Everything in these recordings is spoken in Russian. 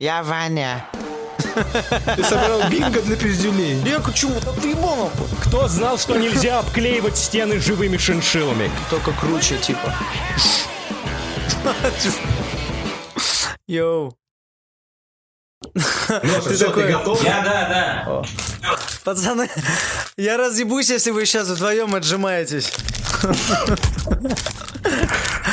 Я Ваня. Ты собрал бинго для пиздюлей. Я хочу, да ты ебал нахуй. Кто знал, что нельзя обклеивать стены живыми шиншиллами? Только круче, типа. Йоу. Ты такой, Я, да, да. пацаны, я разъебусь, если вы сейчас вдвоем отжимаетесь.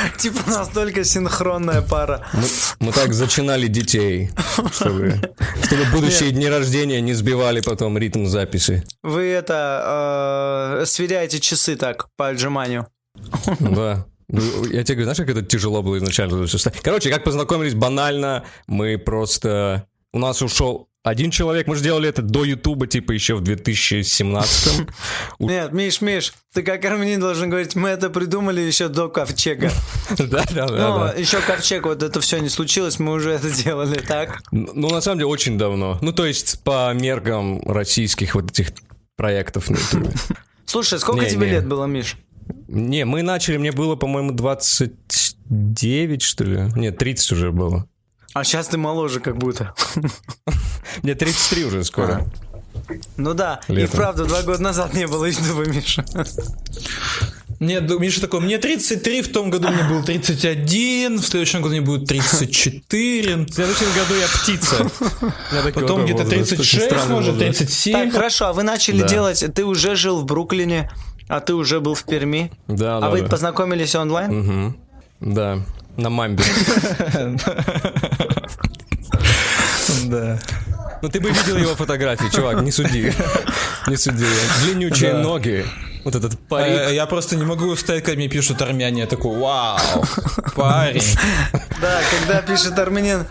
Типа настолько синхронная пара. Мы, мы так зачинали детей, чтобы, чтобы будущие дни рождения не сбивали потом ритм записи. Вы это э, сверяете часы так по отжиманию. Да. Ну, Я тебе говорю, знаешь, как это тяжело было изначально? Короче, как познакомились банально, мы просто... У нас ушел один человек, мы же делали это до Ютуба, типа еще в 2017 Нет, Миш, Миш, ты как армянин должен говорить, мы это придумали еще до ковчега. Да, да, Ну, да. еще ковчег, вот это все не случилось, мы уже это делали, так? Ну, на самом деле, очень давно. Ну, то есть, по меркам российских вот этих проектов на Ютубе. Слушай, сколько тебе лет было, Миш? Не, мы начали, мне было, по-моему, 29, что ли? Нет, 30 уже было. А сейчас ты моложе как будто. Мне 33 уже скоро. Ну да, и вправду, два года назад не было Ютуба, Миша. Нет, Миша такой, мне 33, в том году мне было 31, в следующем году мне будет 34, В следующем году я птица. потом где-то 36, может, 37. Так, хорошо, а вы начали Да. делать, ты уже жил в Бруклине, а ты уже был в Перми. Да, А да, вы да. познакомились онлайн? Да, на мамбе. Да. Ну ты бы видел его фотографии, чувак, не суди. Не суди. Длиннючие Да. ноги. Вот этот Э, парик. Я просто не могу устать, когда мне пишут армяне. Я такой, вау, парень. Да, когда пишет армянин...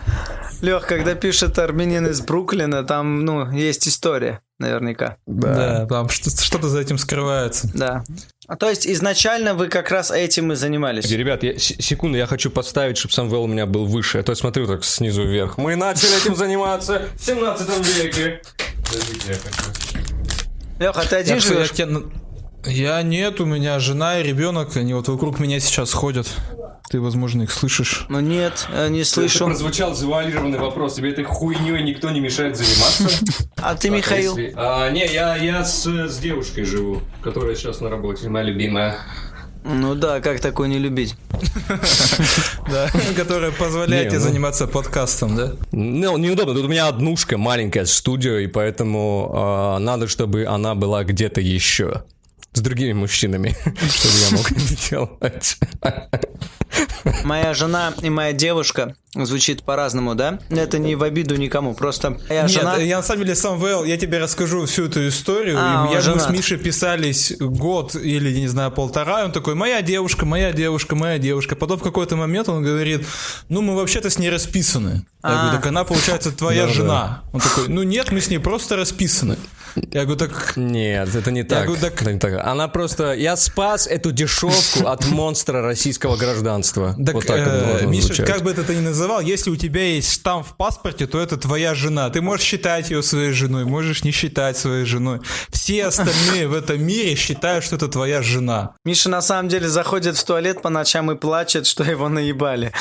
Лех, когда пишет армянин из Бруклина, там, ну, есть история, наверняка. Да, там что- что-то за этим скрывается. Да. А то есть изначально вы как раз этим и занимались. Ребят, я, с- секунду, я хочу подставить, чтобы Самвел у меня был выше. А то я смотрю так снизу вверх. Мы начали этим заниматься в 17 веке. Подождите, я хочу. Леха, а ты один Я, я живешь? ну, я нет, у меня жена и ребенок, они вот вокруг меня сейчас ходят. Ты, возможно, их слышишь. Ну нет, не Это слышу. прозвучал завуалированный вопрос. Тебе этой хуйней никто не мешает заниматься? А ты, Михаил? А, не, я, я с, девушкой живу, которая сейчас на работе, моя любимая. Ну да, как такое не любить? Да, которая позволяет тебе ну- заниматься подкастом, да? Ну, неудобно. Тут у меня однушка, маленькая студия, и поэтому а, надо, чтобы она была где-то еще. С другими мужчинами, чтобы я мог это делать. Моя жена и моя девушка звучит по-разному, да? Это не в обиду никому, просто моя Нет, жена... я на самом деле, Самвел, я тебе расскажу всю эту историю. А, я мы с женат. Мишей писались год или, не знаю, полтора, и он такой, моя девушка, моя девушка, моя девушка. Потом в какой-то момент он говорит, ну, мы вообще-то с ней расписаны. Я А. говорю, так она, получается, твоя жена. Он такой, ну нет, мы с ней просто расписаны. Я говорю, так... Нет, это не так. говорю, так- Это не так. Она просто... Я спас эту дешевку от монстра российского гражданства. Так, вот так это э, Миша, как бы это ты ни называл, если у тебя есть штамп в паспорте, то это твоя жена. Ты можешь считать ее своей женой, можешь не считать своей женой. Все остальные в этом мире считают, что это твоя жена. Миша на самом деле заходит в туалет по ночам и плачет, что его наебали.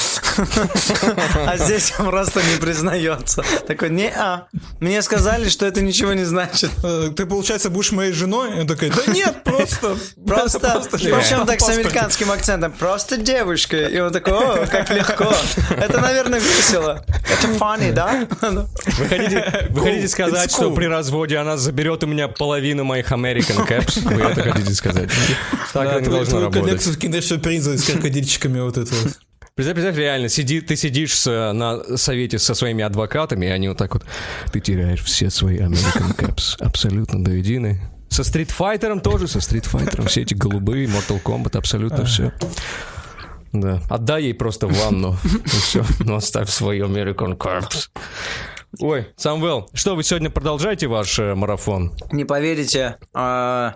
А здесь он просто не признается. Такой, не а Мне сказали, что это ничего не значит. Э, Ты, получается, будешь моей женой? Он такой, да нет, просто... Просто, причем так с паспорте». американским акцентом, просто девушка. И он такой, о, как легко. Это, наверное, весело. Это funny, да? Вы хотите, вы Cool. хотите сказать, It's что cool. при разводе она заберет у меня половину моих American Caps? Вы это хотите сказать? Так Да, это не должно работать. коллекцию киндер-сюрприза с крокодильчиками вот это вот. Представь, представь, реально, сиди, ты сидишь с- на совете со своими адвокатами, и они вот так вот, ты теряешь все свои American Caps абсолютно до единой. Со стритфайтером тоже, со стритфайтером, все эти голубые, Mortal Kombat, абсолютно все. Да, отдай ей просто ванну, и все, ну оставь свои American Caps. Ой, Самвел, что, вы сегодня продолжаете ваш э, марафон? Не поверите, а,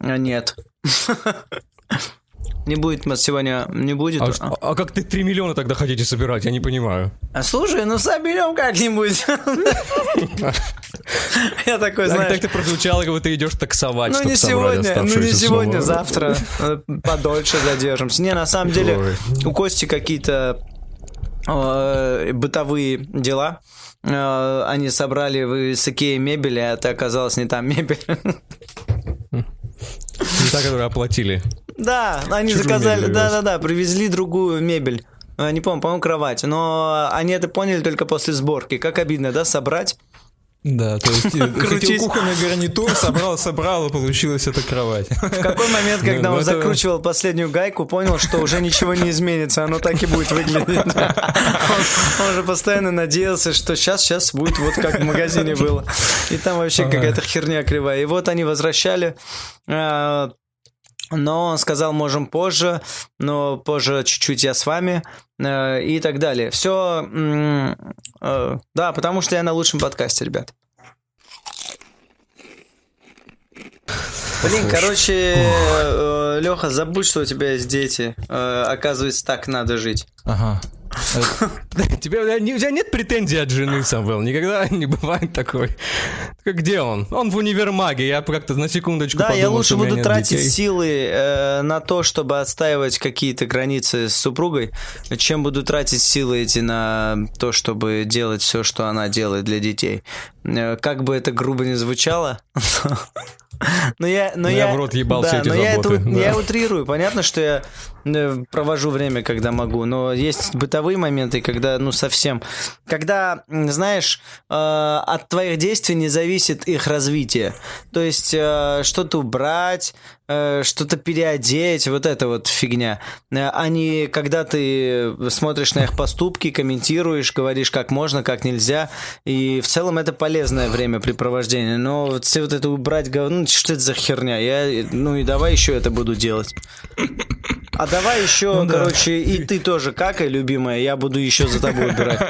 а, нет. Не будет нас сегодня, не будет. А, ш- а как ты 3 миллиона тогда хотите собирать? Я не понимаю. А слушай, ну соберем как-нибудь. Я такой, Так, так знаешь, ты прозвучало, как будто ты идешь таксовать, ну не сегодня, ну не сегодня, завтра э, подольше задержимся. Не, на самом деле, у Кости какие-то э, бытовые дела. Э, Они собрали в Икеи мебель, а это оказалось не там мебель. Не та, которую оплатили. Да, они Чужую заказали, да-да-да, привезли другую мебель. Э, Не помню, по-моему, кровать. Но они это поняли только после сборки. Как обидно, да, собрать? Да, то есть э, хотел кухонный гарнитур, собрал, собрал, и получилась эта кровать. В какой момент, когда ну он закручивал последнюю гайку, понял, что уже ничего не изменится, оно так и будет выглядеть. Он, же постоянно надеялся, что сейчас, сейчас будет вот как в магазине было. И там вообще какая-то херня кривая. И вот они возвращали э, но он сказал, можем позже, но позже чуть-чуть я с вами э, и так далее. Все, да, потому что я на лучшем подкасте, ребят. Блин, короче, Леха, забудь, что у тебя есть дети. Э, Оказывается, так надо жить. Ага. Тебе, у тебя нет претензий от жены, Самвел? Никогда не бывает такой. Где он? Он в универмаге. Я как-то на секундочку Да, подумал, я лучше буду тратить детей. силы э, на то, чтобы отстаивать какие-то границы с супругой, чем буду тратить силы эти на то, чтобы делать все, что она делает для детей. Э, как бы это грубо не звучало. Но я, но Но я я, в рот ебал да, все эти но я, это, заботы, да. я утрирую. Понятно, что я провожу время, когда могу, но есть бытовые моменты, когда, ну, совсем. Когда, знаешь, э, от твоих действий не зависит их развитие. То есть э, что-то убрать, э, что-то переодеть, вот это вот фигня. Э, А не когда ты смотришь на их поступки, комментируешь, говоришь, как можно, как нельзя. И в целом это полезное времяпрепровождение. Но вот все вот это убрать ну, что это за херня? Я, ну и давай еще это буду делать. А давай еще, Ну да. короче, и ты тоже какай, любимая, я буду еще за тобой убирать.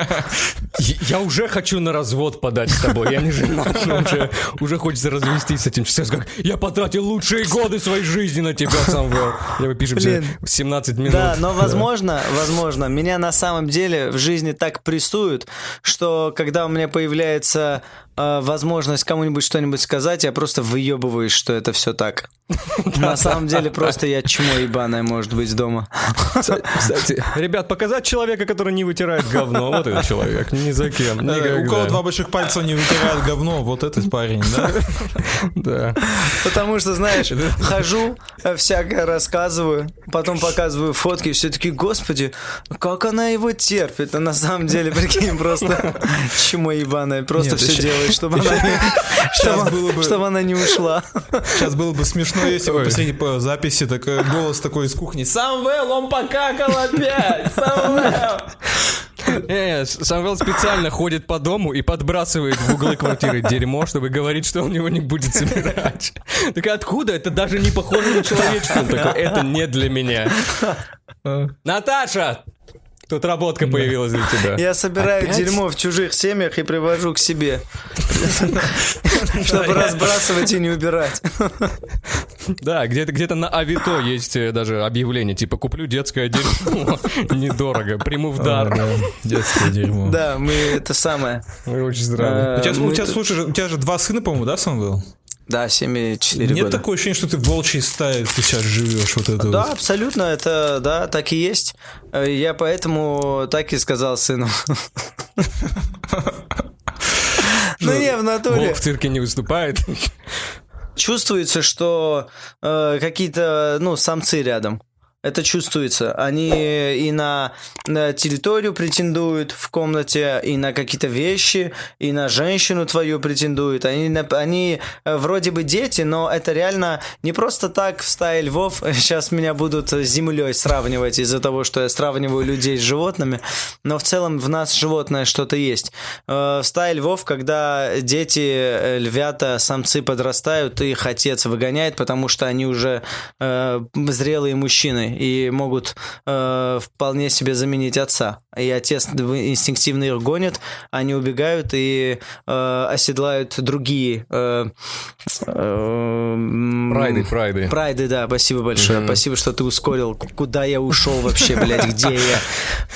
Я уже хочу на развод подать с тобой. Я не женат, но уже, уже хочется развестись с этим. Сейчас как я потратил лучшие годы своей жизни на тебя, Самвел. Я вы пишем Блин. 17 минут. Да, но возможно, возможно, меня на самом деле в жизни так прессуют, что когда у меня появляется э, возможность кому-нибудь что-нибудь сказать, я просто выебываюсь, что это все так. На самом деле просто я чмо ебаное, может быть, дома. Кстати, ребят, показать человека, который не вытирает говно. Вот этот человек, ни за кем. Э, У кого два больших пальца не вытирают говно, вот этот парень, да? Да. Потому что, знаешь, хожу, э, всякое рассказываю, потом показываю фотки, и все таки господи, как она его терпит. А на самом деле, прикинь, просто чмо ебаное, просто все делает, чтобы она не- чтобы- было бы- чтобы она не ушла. Сейчас было бы смешно, если бы посреди по записи такой голос такой из кухни. Самвел, он покакал опять! Самвел! Не, Самвел специально ходит по дому и подбрасывает в углы квартиры дерьмо, чтобы говорить, что он его не будет собирать. Так откуда? Это даже не похоже на человеческое. Это не для меня. Наташа! Тут работка появилась для тебя. Я собираю Опять? дерьмо в чужих семьях и привожу к себе. Чтобы разбрасывать и не убирать. Да, где-то где на Авито есть э, даже объявление, типа куплю детское дерьмо, недорого, приму в дар. Детское дерьмо. Да, мы это самое. Очень Мы у тебя, тут- слушай, у тебя же два сына, по-моему, да, Самвел? Да, 7-4 Нет года. такого ощущения, что ты в волчьей стае ты сейчас живешь, вот это Да, вот. абсолютно, это, да, так и есть. Э, Я поэтому так и сказал сыну. Ну не, в натуре. Волк в цирке не выступает. Чувствуется, что э, какие-то, ну, самцы рядом. Это чувствуется. Они и на, на территорию претендуют в комнате, и на какие-то вещи, и на женщину твою претендуют. Они, на- они э, вроде бы дети, но это реально не просто так в стае львов. Сейчас меня будут с землей сравнивать из-за того, что я сравниваю людей с животными. Но в целом в нас животное что-то есть. Э, В стае львов, когда дети, э, львята, самцы подрастают, их отец выгоняет, потому что они уже зрелые мужчины и могут э, вполне себе заменить отца. И отец инстинктивно их гонит, они убегают и э, оседлают другие э, э, Прайды, прайды. Прайды, да, спасибо большое. Спасибо, что ты ускорил. Куда я ушел вообще, блядь, где я?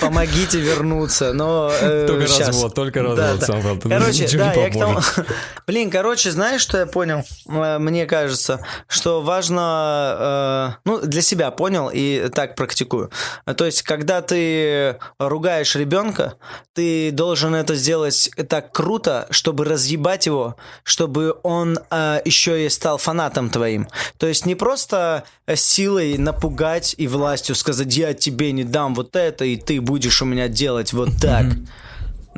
Помогите вернуться. Но э, Только щас. развод, только развод, Да, да. Тут Короче, да, я к тому... Блин, короче, знаешь, что я понял? Э, Мне кажется, что важно... э, Ну, для себя понял, и так практикую. То есть, когда ты ругаешь ребенка, ты должен это сделать так круто, чтобы разъебать его, чтобы он э, еще и стал фанатом твоим. То есть не просто силой напугать и властью сказать, я тебе не дам вот это, и ты будешь у меня делать вот так. Э,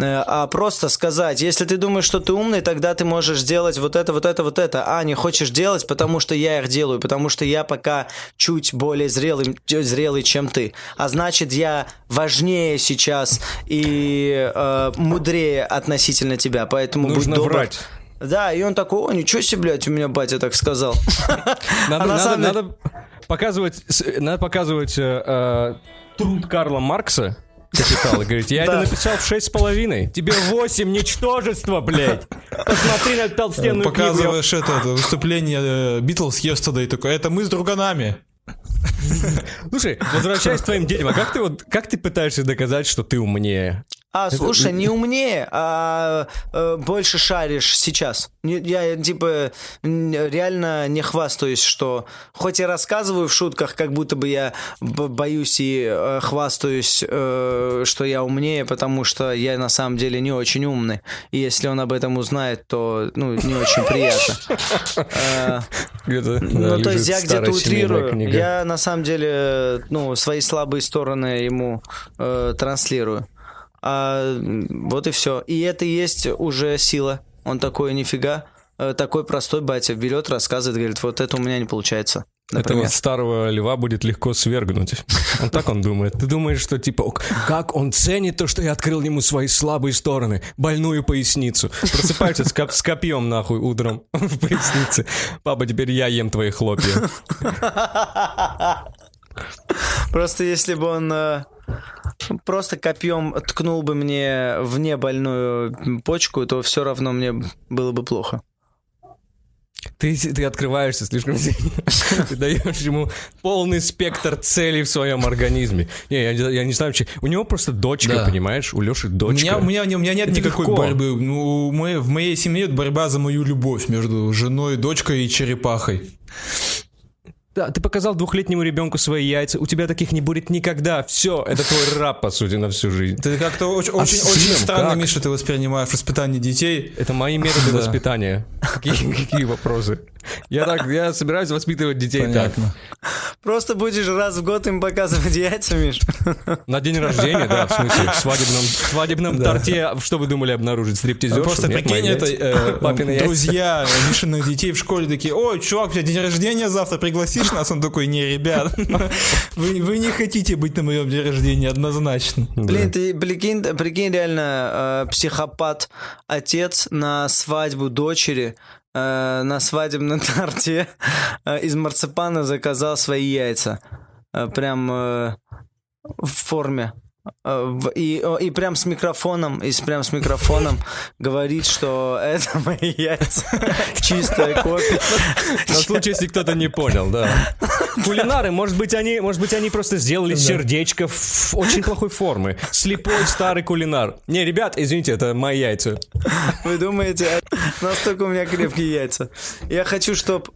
а просто сказать, если ты думаешь, что ты умный, тогда ты можешь сделать вот это, вот это, вот это, а не хочешь делать, потому что я их делаю, потому что я пока чуть более зрелый, зрелый чем ты. А значит, я важнее сейчас и э, мудрее относительно тебя, поэтому Нужно будь добр. врать. Да, и он такой, о, ничего себе, блядь, у меня батя так сказал. Надо, А на надо- показывать, с- надо показывать э, э, труд Карла Маркса, «Капитал», и говорить, я это написал в шесть с половиной, тебе восемь, ничтожество, блядь. Посмотри на толстенную. Показываешь это, выступление Битлз Yesterday, такой, это мы с друганами. Слушай, возвращаясь к твоим детям, а как ты вот, как ты пытаешься доказать, что ты умнее? А, слушай, не умнее, а э, больше шаришь сейчас. Я, типа, реально не хвастаюсь, что... Хоть и рассказываю в шутках, как будто бы я боюсь и э, хвастаюсь, э, что я умнее, потому что я на самом деле не очень умный. И если он об этом узнает, то, ну, не очень приятно. Где-то, ну, то есть я где-то утрирую. Я на самом деле, ну, свои слабые стороны ему э, транслирую. А, вот и все. И это и есть уже сила. Он такой, нифига, э, такой простой батя. Берет, рассказывает, говорит, вот это у меня не получается. Например. Этого старого льва будет легко свергнуть. Он так он думает. Ты думаешь, что типа, «Ок, как он ценит то, что я открыл ему свои слабые стороны, больную поясницу. Просыпается с, коп- с копьем нахуй утром в пояснице. Папа, теперь я ем твои хлопья. Просто если бы он э, просто копьем ткнул бы мне вне больную почку, то все равно мне было бы плохо. Ты, ты открываешься слишком сильно. Ты даешь ему полный спектр целей в своем организме. Не, я, не- я не знаю, че- у него просто дочка, Да. понимаешь? У Леши У дочка. меня, у, меня, у меня нет Это никакой легко. борьбы. Ну, у моей- в моей семье борьба за мою любовь между женой, дочкой и черепахой. Да, ты показал двухлетнему ребенку свои яйца. У тебя таких не будет никогда. Все, это твой раб, по сути, на всю жизнь. Ты как-то очень, А очень, очень странно, Как? Миша, ты воспринимаешь воспитание детей. Это мои методы Да. воспитания. Какие, какие вопросы? Я так, я собираюсь воспитывать детей Понятно. Просто будешь раз в год им показывать яйца, Миш. На день рождения, да, в смысле, в свадебном, в свадебном торте, что вы думали обнаружить? Стриптизершу? Просто Нет, прикинь, это э, друзья Мишиных детей в школе такие, ой, чувак, у тебя день рождения завтра, пригласишь нас? Он такой, не, ребят, вы, вы не хотите быть на моем день рождения, однозначно. Блин, ты прикинь, прикинь реально, э, психопат, отец на свадьбу дочери, э, на свадебном торте э, из марципана заказал свои яйца. Э, прям э, в форме. Э, в- И, и прям с микрофоном, и прям с микрофоном говорит, что это мои яйца. Чистая копия. На случай, если кто-то не понял, да. Кулинары, может быть, они, может быть, они просто сделали сердечко в очень плохой формы. Слепой старый кулинар. Не, ребят, извините, это мои яйца. Вы думаете, э, настолько у меня крепкие яйца. Я хочу, чтобы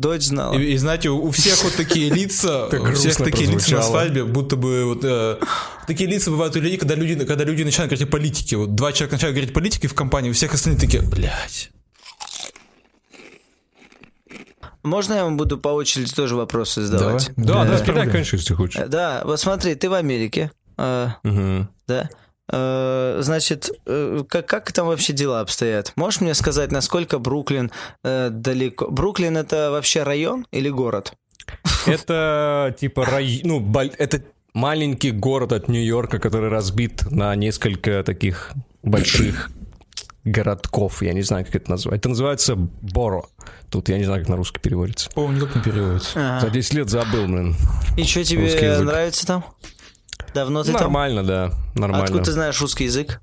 дочь знала. И, и знаете, у, у всех вот такие лица, у всех такие лица на свадьбе, будто бы вот э, такие лица бывают у людей, когда люди, когда люди начинают говорить о политике. Вот два человека начинают говорить о политике в компании, у всех остальные такие, блядь. Можно я вам буду по очереди тоже вопросы задавать? Да, да, без кидай, проблем. конечно, если хочешь. Э, Да, вот смотри, ты в Америке, э, Мгм. да? Э, значит, э, как, как там вообще дела обстоят? Можешь мне сказать, насколько Бруклин э, далеко? Бруклин это вообще район или город? Это типа рай... ну, это маленький город от Нью-Йорка, который разбит на несколько таких больших городков. Я не знаю, как это назвать. Это называется Боро. Тут я не знаю, как на русский переводится. По-моему, никак не переводится. Ага. За 10 лет забыл, блин. И что тебе нравится там? Давно ты Нормально, да, там? нормально. Откуда ты знаешь русский язык?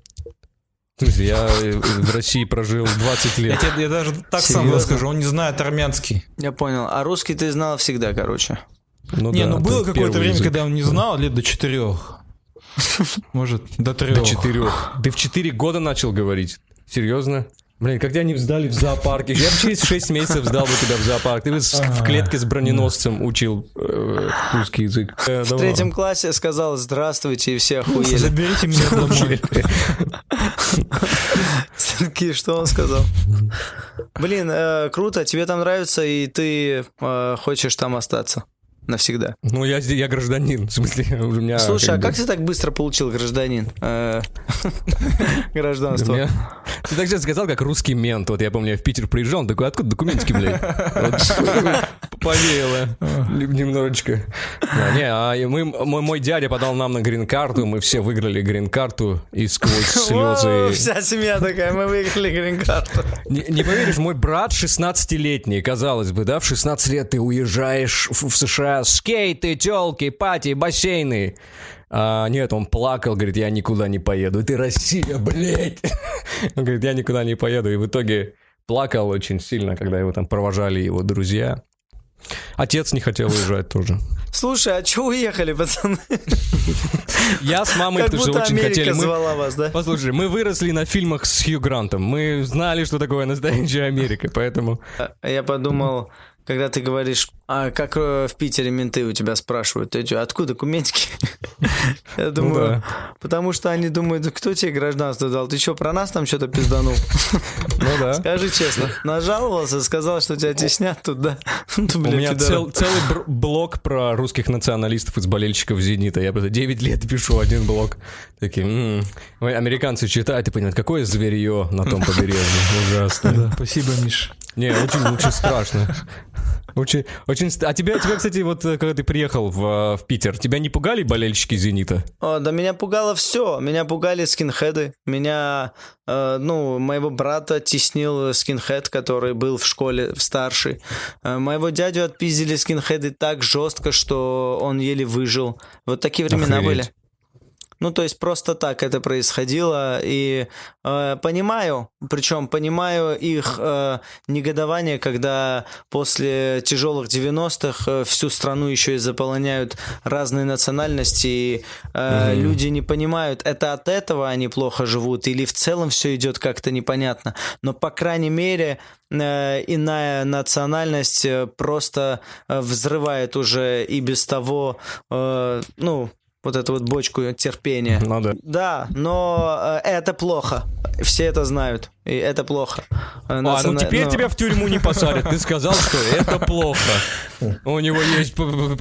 Я э, в России прожил 20 Я, лет. тебе, я даже так сам расскажу, он не знает армянский. Я понял. А русский ты знал всегда, короче. Ну не, да, ну было какое-то время, язык. когда он не знал, лет до четырех. Может, до трех. До четырех. Ты в 4 года начал говорить? Серьезно? Блин, когда они сдали в зоопарке? Я бы через 6 месяцев сдал бы тебя в зоопарк. Ты бы в клетке с броненосцем учил э, русский язык. Э, В давай. третьем классе сказал «Здравствуйте», и все охуели. Заберите меня домой. Такие, что он сказал? Блин, э, круто, тебе там нравится, и ты э, хочешь там остаться навсегда. Ну, я, я гражданин, в смысле, у меня... Слушай, а бы- как ты так быстро получил гражданин? Э, Гражданство. Ты так сейчас сказал, как русский мент. Вот я помню, я в Питер приезжал, он такой, откуда документики, блядь? Повеяло немножечко. Не, а мой, дядя подал нам на грин-карту, мы все выиграли грин-карту, и сквозь слезы... Вся семья такая, мы выиграли грин-карту. Не, поверишь, мой брат 16-летний, казалось бы, да, в 16 лет ты уезжаешь в, в Скейты, телки, пати, бассейны. А, нет, он плакал, говорит, я никуда не поеду. Ты Россия, блядь. Он говорит, я никуда не поеду. И в итоге плакал очень сильно, когда его там провожали его друзья. Отец не хотел уезжать тоже. Слушай, а чё уехали, пацаны? Я с мамой, Как будто очень Америка хотели. Мы- звала вас, да? Послушай, мы выросли на фильмах с Хью Грантом. Мы знали, что такое настоящая Америка, поэтому... А Я подумал, когда ты говоришь, а как э, в Питере менты у тебя спрашивают, ты откуда документики? Я думаю, потому что они думают, кто тебе гражданство дал? Ты что, про нас там что-то пизданул? Ну да. Скажи честно, нажаловался, сказал, что тебя теснят тут, да? Ну, У меня целый блог про русских националистов из болельщиков «Зенита». Я просто 9 лет пишу один блог. Такие, «М, ой, американцы читают и понимают, какое зверье на том побережье. Ужасно. Спасибо, Миш. Не, очень, очень страшно. Очень, очень... А тебя, тебя, кстати, вот э, когда ты приехал в, э, в Питер, тебя не пугали болельщики «Зенита»? О, да меня пугало все. Меня пугали скинхеды. Меня, э, ну, моего брата теснил скинхед, который был в школе в старшей. Э, моего дядю отпиздили скинхеды так жестко, что он еле выжил. Вот такие времена Охуеть. были. Ну, то есть просто так это происходило, и э, понимаю, причем понимаю их э, негодование, когда после тяжелых 90-х э, всю страну еще и заполоняют разные национальности, и э, люди не понимают, это от этого они плохо живут, или в целом все идет как-то непонятно. Но, по крайней мере, э, иная национальность э, просто э, взрывает уже и без того, э, ну, вот эту вот бочку терпения. Ну да. Да, но э, это плохо. Все это знают. И это плохо. Э, А, ну теперь ну, тебя в тюрьму не посадят. Ты сказал, что это плохо. У него есть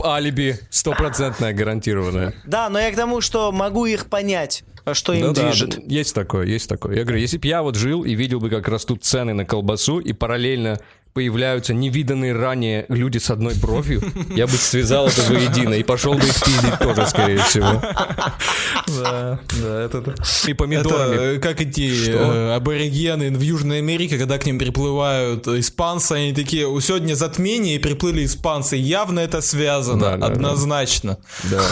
алиби стопроцентное, гарантированное. Да, но я к тому, что могу их понять, э, что им Ну да, движет. есть такое, есть такое. Я говорю, если бы я вот жил и видел бы, как растут цены на колбасу, и параллельно появляются невиданные ранее люди с одной бровью, я бы связал это воедино и пошел бы их пиздить тоже, скорее всего. Да, да, это... И Это помидорами. э, как эти э, аборигены в Южной Америке, когда к ним приплывают испанцы, они такие, «У, сегодня затмение, и приплыли испанцы. Явно это связано, да. однозначно. Да.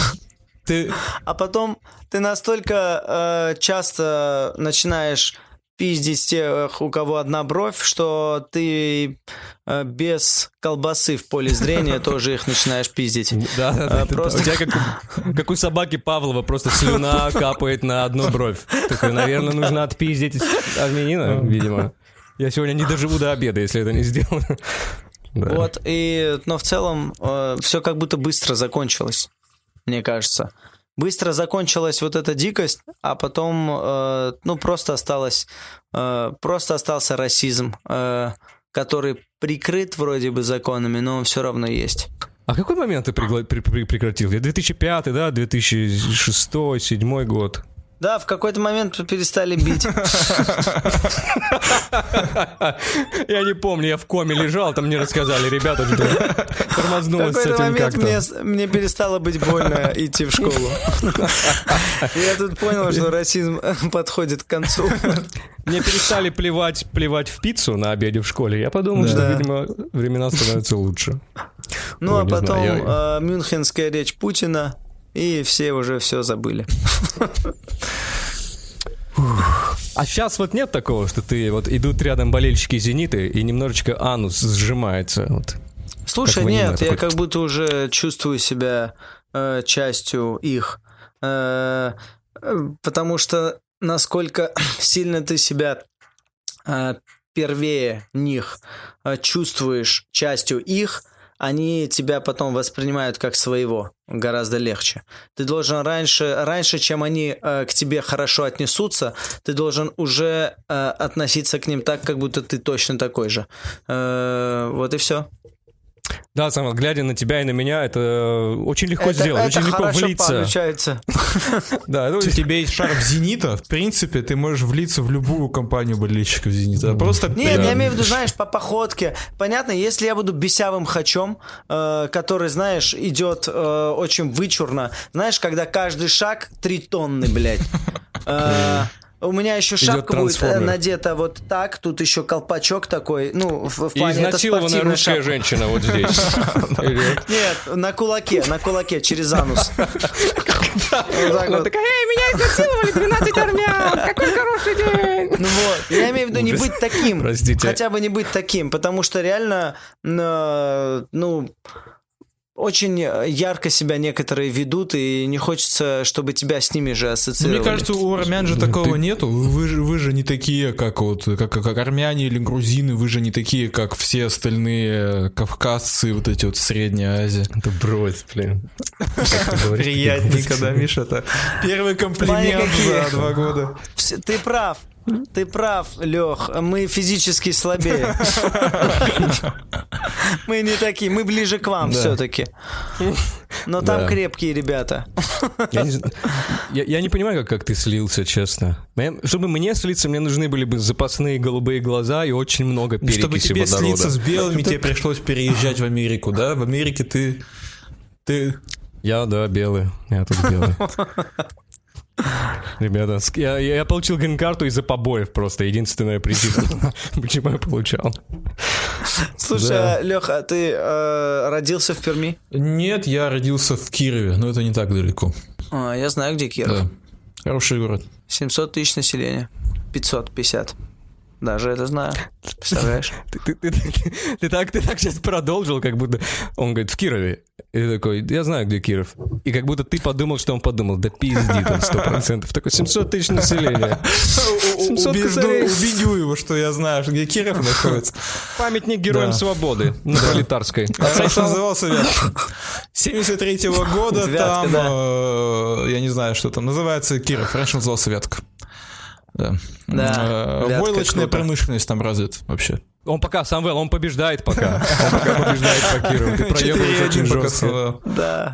Ты, А потом ты настолько э, часто начинаешь пиздить тех, у кого одна бровь, что ты э, без колбасы в поле зрения тоже их начинаешь пиздить. Да, да. просто- У тебя как у, как у собаки Павлова, просто слюна капает на одну бровь. Такой, наверное, нужно отпиздить армянина, видимо. Я сегодня не доживу до обеда, если это не сделаю. Да. Вот, и, но в целом все как будто быстро закончилось, мне кажется. Быстро закончилась вот эта дикость, а потом, э, ну, просто осталось, э, просто остался расизм, э, который прикрыт вроде бы законами, но он все равно есть. А какой момент ты пригла- при- при- прекратил? 2005, да? 2006, 2007 год. Да, в какой-то момент перестали бить. Я не помню, я в коме лежал, там мне рассказали, ребята, тормознулось с этим как-то. мне, мне перестало быть больно идти в школу. Я тут понял, что расизм подходит к концу. Мне перестали плевать, плевать в пиццу на обеде в школе. Я подумал, что, видимо, времена становятся лучше. Ну, а потом э, мюнхенская речь Путина, и все уже все забыли. А сейчас вот нет такого, что ты вот идут рядом болельщики «Зениты» и немножечко анус сжимается. Вот. Слушай, нет, я как будто уже чувствую себя э, частью их. Э, потому что насколько сильно ты себя э, первее них э, чувствуешь частью их, они тебя потом воспринимают как своего гораздо легче. Ты должен раньше, раньше чем они э, к тебе хорошо отнесутся, ты должен уже э, относиться к ним так, как будто ты точно такой же. Э, вот и все. Да, Самвел, глядя на тебя и на меня, это э, очень легко это, сделать, это очень легко влиться. получается. Да, ну, если у тебя есть шарп Зенита, в принципе, ты можешь влиться в любую компанию болельщиков Зенита. Просто Нет, я имею в виду, знаешь, по походке. Понятно, если я буду бесявым хачом, э, который, знаешь, идет э, очень вычурно. Знаешь, когда каждый шаг три тонны, блядь. У меня еще шапка будет э, надета вот так, тут еще колпачок такой, ну, в, в плане это спортивная русская шапка. женщина вот здесь. Нет, на кулаке, на кулаке, через анус. Такая, эй, меня изнасиловали 12 армян, какой хороший день. Ну вот, я имею в виду не быть таким. Простите. Хотя бы не быть таким, потому что реально, э, ну, очень ярко себя некоторые ведут, и не хочется, чтобы тебя с ними же Ну, ассоциировали. Мне кажется, у армян же такого нету. Вы же, вы же не такие, как вот, как, как армяне или грузины, вы же не такие, как все остальные кавказцы, вот эти вот Средняя Азия. Да брось, блин. Приятненько, да, Миша? Это первый комплимент за два года. Ты прав. Ты прав, Лех, мы физически слабее. Мы не такие, мы ближе к вам все-таки. Но там крепкие ребята. Я не, понимаю, как, как ты слился, честно. Чтобы мне слиться, мне нужны были бы запасные голубые глаза и очень много перекиси Чтобы тебе слиться с белыми, тебе пришлось переезжать в Америку, да? В Америке ты... Ты... Я, да, белый. Я тут белый. Ребята, я, я получил грин-карту из-за побоев просто. Единственная причина, почему я получал. Слушай, Да. Леха, ты э, родился в Перми? Нет, я родился в Кирове, но это не так далеко. А, я знаю, где Киров. Да. Хороший город. 700 тысяч населения. 550. Даже это знаю. Представляешь? Ты, ты- ты- ты- ты так, ты так сейчас продолжил, как будто... Он говорит, в Кирове. И ты такой, я знаю, где Киров. И как будто ты подумал, что он подумал. Да пиздит он сто процентов. Такой, 700 тысяч населения. 700 Убежду, косарей. убедю его, что я знаю, где Киров находится. Памятник героям Да. свободы на Пролетарской. А раньше назывался Вятка. 73-го года Вятка, там, да. э, я не знаю, что там, называется Киров. Раньше назывался Вятка. Да. Да, Э, Войлочная промышленность там развит вообще. Он пока, Самвел, он побеждает пока. Он пока побеждает по Кирову. Ты проебываешь очень 4-1 пока жестко. Да.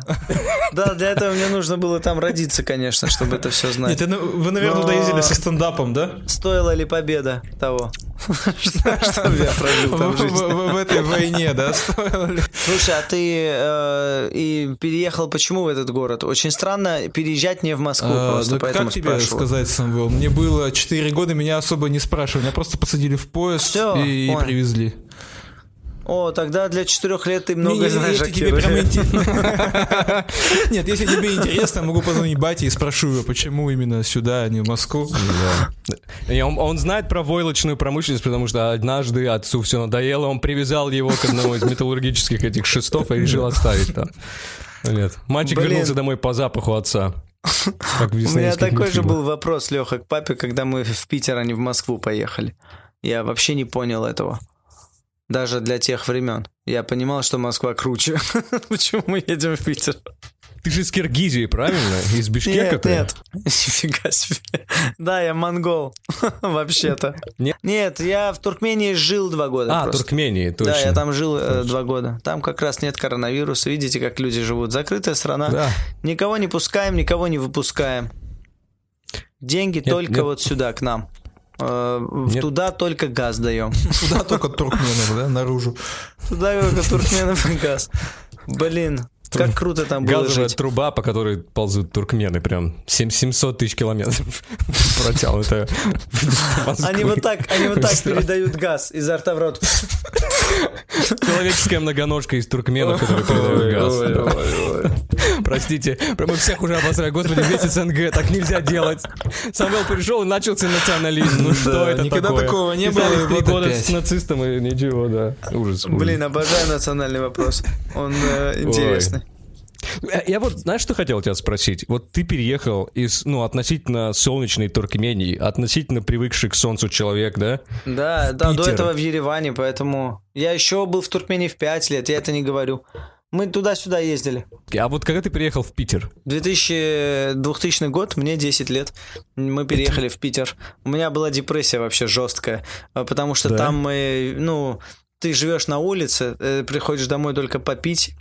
Да, для этого мне нужно было там родиться, конечно, чтобы это все Нет, знать. ты, ну, вы, наверное, Но- туда ездили со стендапом, да? Стоила ли победа того, чтобы я прожил В, там жизнь? в- этой войне, да? стоило ли? Слушай, а ты э, и переехал почему в этот город? Очень странно переезжать не в Москву, А, просто поэтому как тебе сказать, Самвел? Мне было 4 года, меня особо не спрашивали. Меня просто посадили в поезд и. Привезли. О, тогда для четырех лет ты много Не, знаешь если тебе прям инте- Нет, если тебе интересно, могу позвонить бате и спрошу его, почему именно сюда, а не в Москву. Он, знает про войлочную промышленность, потому что однажды отцу все надоело, он привязал его к одному из металлургических этих шестов и решил оставить там. Нет. Мальчик вернулся домой по запаху отца. У меня такой же был вопрос, Леха, к папе, когда мы в Питер, а не в Москву поехали. Я вообще не понял этого. Даже для тех времен. Я понимал, что Москва круче. Почему мы едем в Питер? Ты же из Киргизии, правильно? Из Бишкека Нет, ты? нет. Нифига себе. Да, я монгол. Вообще-то. Нет? Нет, я в Туркмении жил два года А, просто. Туркмении, точно. Да, я там жил э, два года. Там как раз нет коронавируса. Видите, как люди живут. Закрытая страна. Да. Никого не пускаем, никого не выпускаем. Деньги только нет. вот сюда, к нам. Э, Нет. Туда только газ даем. Туда только туркменов, да, наружу. Туда только туркменов и газ. Блин, как круто там было Газовая жить. труба, по которой ползут туркмены, прям семь- 700 тысяч километров протянутая. Они вот так, они вот так передают газ изо рта в рот. Человеческая многоножка из туркменов, которые передают газ. Простите, мы всех уже обосрали. Господи, весь СНГ, так нельзя делать. Самвел пришел и начался национализм. Ну что это никогда такое? такого не было, три года с нацистом и ничего, да. Ужас. ужас. Блин, обожаю национальный вопрос. Он э, интересный. Э, Я вот, знаешь, что хотел тебя спросить? Вот ты переехал из, ну, относительно солнечной Туркмении, относительно привыкший к солнцу человек, да? Да, да, до Питер. этого в Ереване, поэтому я еще был в Туркмении в 5 лет, я это не говорю. Мы туда-сюда ездили. А вот когда ты приехал в Питер? 2000, 2000 год, мне 10 лет. Мы переехали в Питер. У меня была депрессия вообще жесткая, а, потому что Да? там мы, ну, ты живешь на улице, э, приходишь домой только попить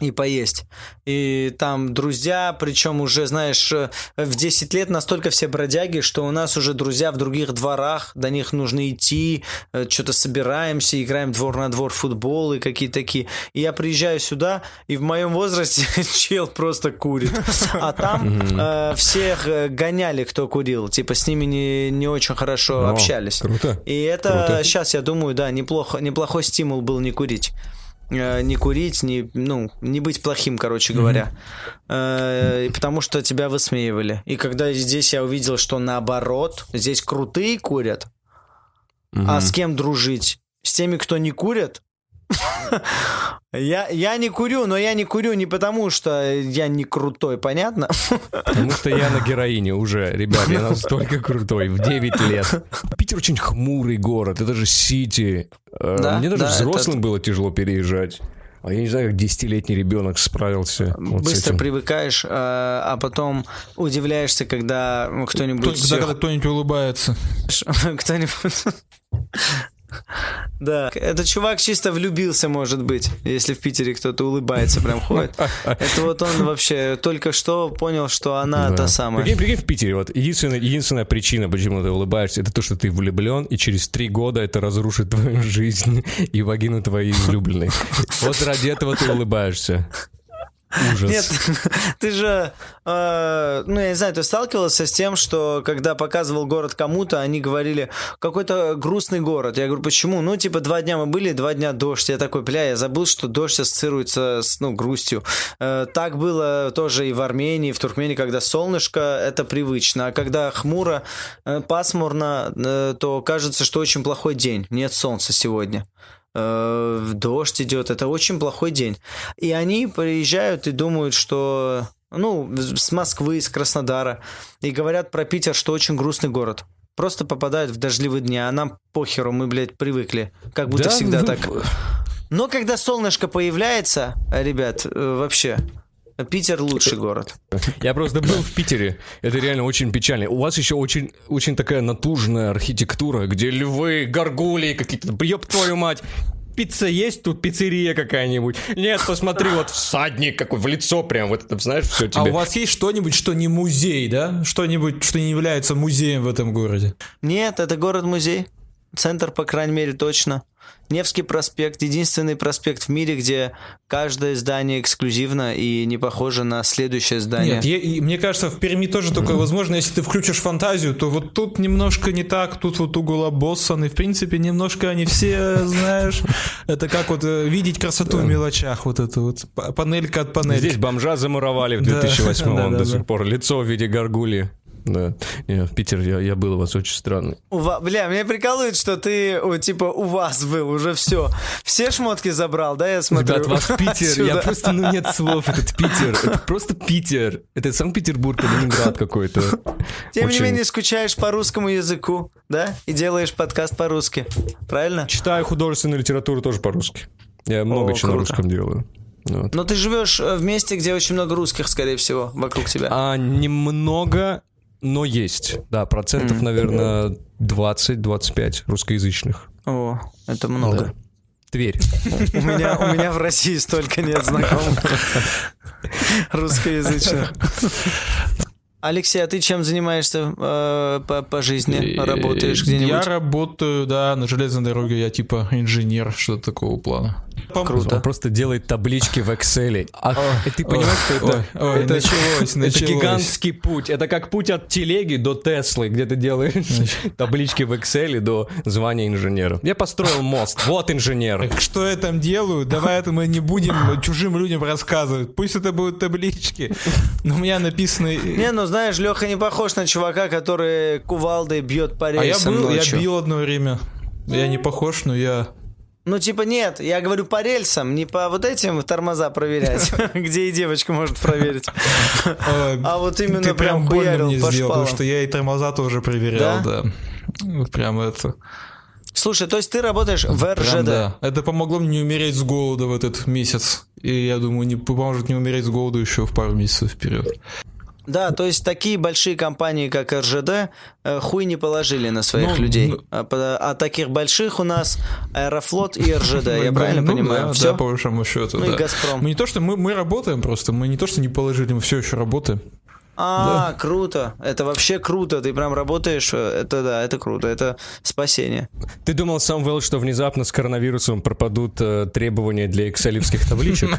и поесть. И там друзья, причем уже, знаешь, э, в 10 лет настолько все бродяги, что у нас уже друзья в других дворах, до них нужно идти, что-то собираемся, играем двор на двор футбол и какие-то такие. И я приезжаю сюда, и в моем возрасте чел просто курит. А там э, всех э, гоняли, кто курил. Типа с ними не, не очень хорошо О, общались. круто. И это Круто. сейчас, я думаю, да, неплохо, неплохой стимул был не курить. Э, Не курить, не, ну, не быть плохим, короче говоря. И Потому что тебя высмеивали. И когда здесь я увидел, что наоборот, здесь крутые курят, а с кем дружить? С теми, кто не курят? Я, я не курю, но я не курю не потому, что я не крутой, понятно? Потому что я на героине уже, ребят, я настолько крутой, в 9 лет. Питер очень хмурый город, это же Сити. Э, Да, Мне даже да, взрослым было тяжело переезжать. А я не знаю, как десятилетний ребенок справился вот с Быстро этим. привыкаешь, э, а потом удивляешься, когда кто-нибудь... Кто- всех- когда кто-нибудь улыбается. Кто-нибудь... Да, этот чувак чисто влюбился, может быть, если в Питере кто-то улыбается, прям ходит. Это вот он вообще только что понял, что она Да. та самая. Прикинь, прикинь, в Питере, вот единственная, единственная причина, почему ты улыбаешься, это то, что ты влюблен, и через три года это разрушит твою жизнь и вагину твоей излюбленной. Вот ради этого ты улыбаешься. Ужас. Нет, ты же, э, ну я не знаю, ты сталкивался с тем, что когда показывал город кому-то, они говорили, какой-то грустный город. Я говорю, почему? Ну, типа, два дня мы были, два дня дождь. Я такой, бля, я забыл, что дождь ассоциируется с, ну, грустью. Э, так было тоже и в Армении, и в Туркмении, когда солнышко, это привычно. А когда хмуро, э, пасмурно, э, то кажется, что очень плохой день. Нет солнца сегодня э, дождь идет, это очень плохой день. И они приезжают и думают, что, ну, с Москвы, из Краснодара, и говорят про Питер, что очень грустный город. Просто попадают в дождливые дни, а нам похеру, мы, блядь, привыкли. Как будто Да, всегда ну, так. Но когда солнышко появляется, ребят, э, вообще, Питер лучший город. Я просто был в Питере. Это реально очень печально. У вас еще очень, очень такая натужная архитектура, где львы, горгулии какие-то. Ёб твою мать. Пицца есть тут, пиццерия какая-нибудь. Нет, посмотри, вот всадник какой, в лицо прям, вот это, знаешь, все А тебе. у вас есть что-нибудь, что не музей, да? Что-нибудь, что не является музеем в этом городе? Нет, это город-музей. Центр, по крайней мере, точно. Невский проспект, единственный проспект в мире, где каждое здание эксклюзивно и не похоже на следующее здание. Нет, я- и мне кажется, в Перми тоже такое возможно. Если ты включишь фантазию, то вот тут немножко не так, тут вот угол обоссан, и в принципе немножко они все, знаешь, это как вот э, видеть красоту в мелочах, вот это вот панелька от панельки. Здесь бомжа замуровали в Да, 2008 да, да, до сих пор. Лицо в виде горгулии. Да. Не, в Питер я, я был у вас очень странный. У Бля, меня прикалывает, что ты, о, типа, у вас был уже все. Все шмотки забрал, да, я смотрю? Ребят, вас Питер, я Отсюда. просто, ну нет слов, этот Питер, это просто Питер, это Санкт-Петербург, Ленинград какой-то. Тем Очень- не менее, скучаешь по русскому языку, да? И делаешь подкаст по-русски. Правильно? Читаю художественную литературу тоже по-русски. Я много О, чего на круто. русском делаю. Вот. Но ты живешь э, в месте, где очень много русских, скорее всего, вокруг тебя. А немного, но есть. Да, процентов, наверное, 20-25 русскоязычных. О, это много. Да. Тверь. У меня, у меня в России столько нет знакомых русскоязычных. Алексей, а ты чем занимаешься э, по, по жизни? Работаешь Я где-нибудь? работаю, да, на железной дороге, я типа инженер, что-то такого плана. Круто. Он просто делает таблички в Excel. А и ты понимаешь, что это? Ой, это, началось, это началось. гигантский путь. Это как путь от телеги до Теслы, где ты делаешь таблички в Excel до звания инженера. Я построил мост. Вот инженер. Что я там делаю? Давай это мы не будем чужим людям рассказывать. Пусть это будут таблички. Но у меня написано... Не, ну знаешь, Леха не похож на чувака, который кувалдой бьет по А я рельсам был, я ночью. бил одно время. Я не похож, но я Ну, типа, нет, я говорю по рельсам, не по вот этим тормоза проверять, где и девочка может проверить. А вот именно прям хуярил по сделал, потому шпалам. что я и тормоза тоже проверял, Да? прям это. Слушай, то есть ты работаешь в Прям РЖД? да. Это помогло мне не умереть с голода в этот месяц. И я думаю, не поможет не умереть с голоду еще в пару месяцев вперед. Да, то есть такие большие компании, как РЖД, э, хуй не положили на своих Ну, людей. ну- А, а таких больших у нас Аэрофлот и РЖД, я Ну, правильно ну, понимаю? Да, Все? да, по большому счету. Ну и да. «Газпром». Мы не то, что мы, мы работаем просто, мы не то, что не положили, мы все еще работаем. А, круто. Это вообще круто. Ты прям работаешь. э, Это да, это круто. Это спасение. Ты думал, Самвел, что внезапно с коронавирусом пропадут э, требования для экселевских табличек?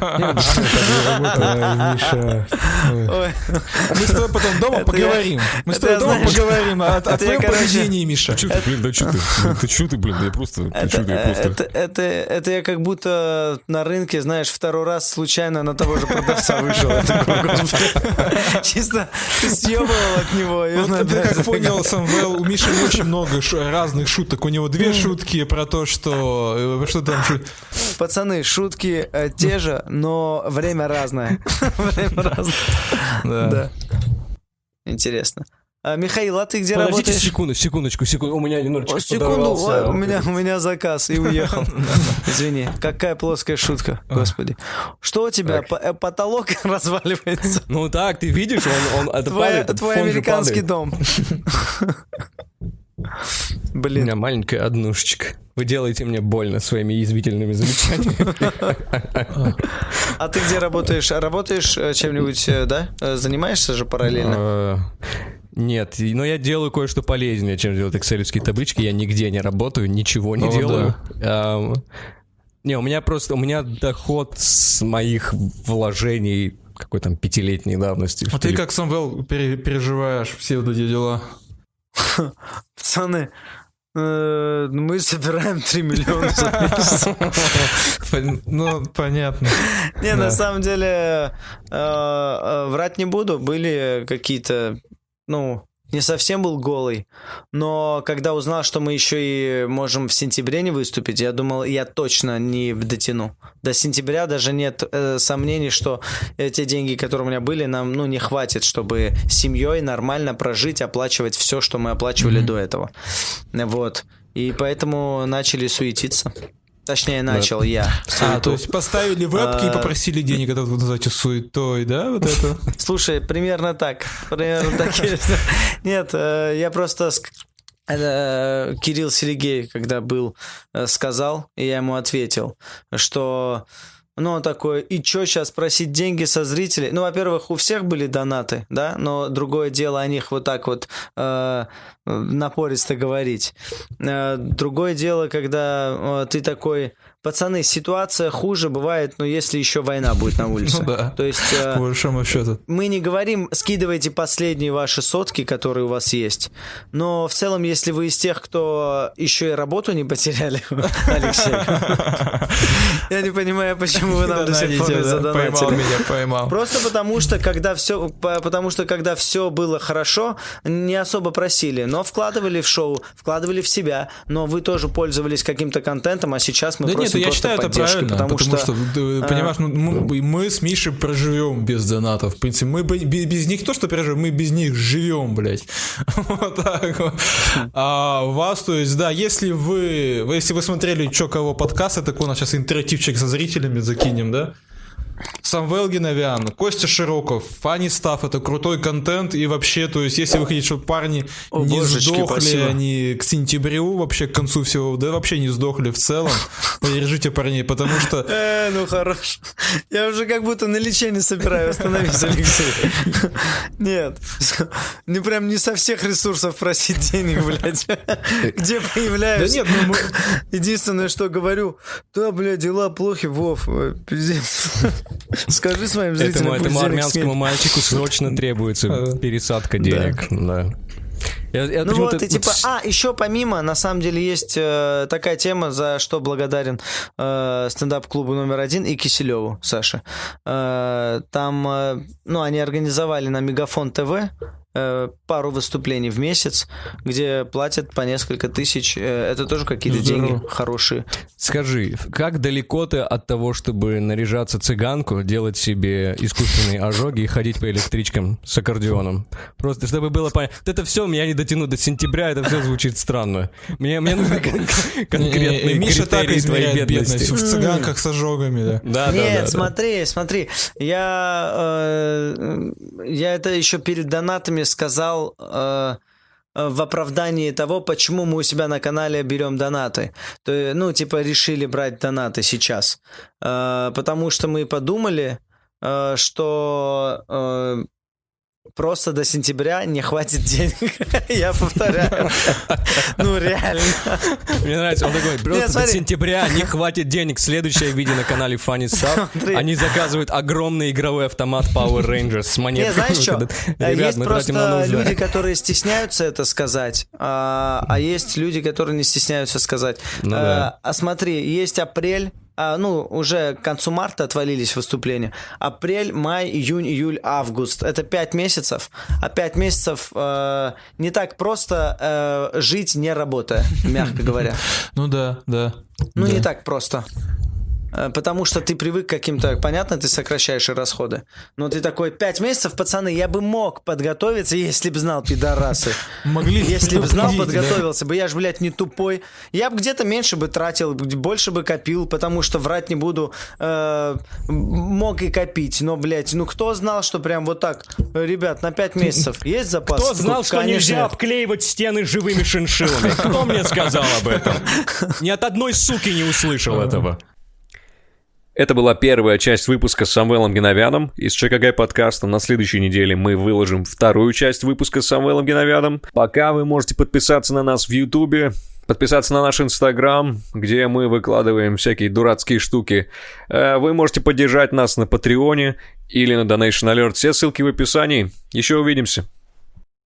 Мы с тобой потом дома поговорим. Мы с тобой дома поговорим о, твоем поведении, Миша. Чё ты, блин, да чё ты? Да чё ты, блин, да я просто... да это, ты, я просто- это, это, это я как будто на рынке, знаешь, второй раз случайно на того же продавца вышел. Чисто ты съебывал от него. Вот ты как понял, Самвел, у Миши очень много разных шуток. У него две шутки про то, что... э, Что там? Пацаны, шутки э, те же, но время разное. Время разное. Да. Интересно. А, Михаил, а ты где Подождите работаешь? секунду, секундочку, секунду. У меня немножечко секунду, у меня, у меня заказ и уехал. Извини, какая плоская шутка, господи. Что у тебя, э, потолок разваливается? Ну так, ты видишь, он, он это Твой, падает, твой американский дом. У Блин, меня маленькая однушечка. Вы делаете мне больно своими язвительными замечаниями. а ты где работаешь? Работаешь э, чем-нибудь, э, да? Занимаешься же параллельно? Нет, но я делаю кое-что полезнее, чем делать экселевские таблички. Я нигде не работаю, ничего не О, делаю. Ам, Не, у меня просто, у меня доход с моих вложений какой там пятилетней давности. А ты как, Самвел, пере- переживаешь все вот эти дела? Пацаны, э, мы собираем 3 миллиона за месяц. Ну, понятно. Не, на Да. самом деле, э, э, врать не буду, были какие-то, ну, не совсем был голый, но когда узнал, что мы еще и можем в сентябре не выступить, я думал, я точно не дотяну. До сентября даже нет э, сомнений, что э, те деньги, которые у меня были, нам, ну, не хватит, чтобы семьей нормально прожить, оплачивать все, что мы оплачивали до этого. Вот. И поэтому начали суетиться. Точнее, начал я. А, то есть поставили вебки и А. попросили денег, это вот называете суетой, да, вот это? Слушай, примерно так. Примерно так. Нет, э, я просто... э, Кирилл Сергей, когда был, э, сказал, и я ему ответил, что... Ну, он такой, и чё сейчас просить деньги со зрителей? Ну, во-первых, у всех были донаты, да, но другое дело о них вот так вот э, напористо говорить. Э, другое дело, когда э, ты такой, пацаны, ситуация хуже бывает, но если еще война будет на улице. Ну да. То есть... э, По большому счету. мы не говорим, скидывайте последние ваши сотки, которые у вас есть. Но в целом, если вы из тех, кто еще и работу не потеряли, Алексей, я не понимаю, почему вы нам до сих пор не Поймал задонатили. меня, поймал. Просто потому что когда все, потому что когда все было хорошо, не особо просили, но вкладывали в шоу, вкладывали в себя, но вы тоже пользовались каким-то контентом, а сейчас мы Да просим я просто считаю, это правильно, потому, что, ты а, понимаешь, ну, мы, мы с Мишей проживем без донатов. В принципе, мы без них то, что проживем, мы без них живем, блядь. Вот так вот. А вас, то есть, да, если вы, вы- если вы смотрели «Чё кого» подкаст, это такой у нас сейчас интерактивчик со зрителями закинем, да? Самвел Геновян, Костя Широков, Фанни Стафф, это крутой контент, и вообще, то есть, если вы хотите, чтобы парни О, не божечки, сдохли, спасибо. они к сентябрю, вообще к концу всего, да вообще не сдохли в целом, поддержите парней, потому что Э, ну хорош. Я уже как будто на лечение собираю. Остановись, Алексей. Нет. Не прям не со всех ресурсов просить денег, блядь. Где появляюсь. Да нет, ну мы- Единственное, что говорю, да, блядь, дела плохи, Вов, пиздец. Скажи своим зрителям, Этому, этому армянскому мальчику срочно требуется пересадка денег. Да. Я, я Ну вот, и типа, а, еще помимо, на самом деле, есть э, такая тема, за что благодарен э, стендап-клубу номер один и Киселеву, Саша. Э, там, э, ну, они организовали на Мегафон ТВ э, пару выступлений в месяц, где платят по несколько тысяч. Э, это тоже какие-то Здорово. деньги хорошие. Скажи, как далеко ты от того, чтобы наряжаться цыганку, делать себе искусственные ожоги и ходить по электричкам с аккордеоном? Просто чтобы было понятно. Вот это все меня не дотянуть до сентября, это все звучит странно. Мне, мне нужны кон- конкретные Миша так критерии твоей измеряет бедности. бедность. В цыганках с ожогами, да. Да, да, Нет, да, да. смотри, смотри, я, э, я это еще перед донатами сказал э, э, в оправдании того, почему мы у себя на канале берем донаты. То, ну, типа, решили брать донаты сейчас. Э, потому что мы подумали, э, что э, просто до сентября не хватит денег. Я повторяю. Ну, реально. Мне нравится, он такой, просто до сентября не хватит денег. Следующее видео на канале Funny Stuff. Они заказывают огромный игровой автомат Power Rangers с монетками. Не, знаешь что? Есть просто люди, которые стесняются это сказать, а, а есть люди, которые не стесняются сказать. Ну А, а смотри, есть апрель, а, ну, уже к концу марта отвалились выступления. Апрель, май, июнь, июль, август. Это пять месяцев. А пять месяцев э, не так просто э, жить, не работая, мягко говоря. Ну да, да. Ну, не так просто. Э, Потому что ты привык к каким-то... Понятно, ты сокращаешь расходы. Но ты такой, пять месяцев, пацаны, я бы мог подготовиться, если бы знал, пидорасы. Могли Если бы знал, подготовился бы. Я же, блядь, не тупой. Я бы где-то меньше бы тратил, больше бы копил, потому что врать не буду. э, мог и копить. Но, блядь, ну кто знал, что прям вот так, ребят, на пять месяцев есть запас? Кто знал, что нельзя обклеивать стены живыми шиншиллами? Кто мне сказал об этом? Ни от одной суки не услышал этого. Это была первая часть выпуска с Самвелом Геновяном из ЧКГ подкаста. На следующей неделе мы выложим вторую часть выпуска с Самвелом Геновяном. Пока вы можете подписаться на нас в Ютубе, подписаться на наш Инстаграм, где мы выкладываем всякие дурацкие штуки. Э, Вы можете поддержать нас на Патреоне или на Donation Alert. Все ссылки в описании. Еще увидимся.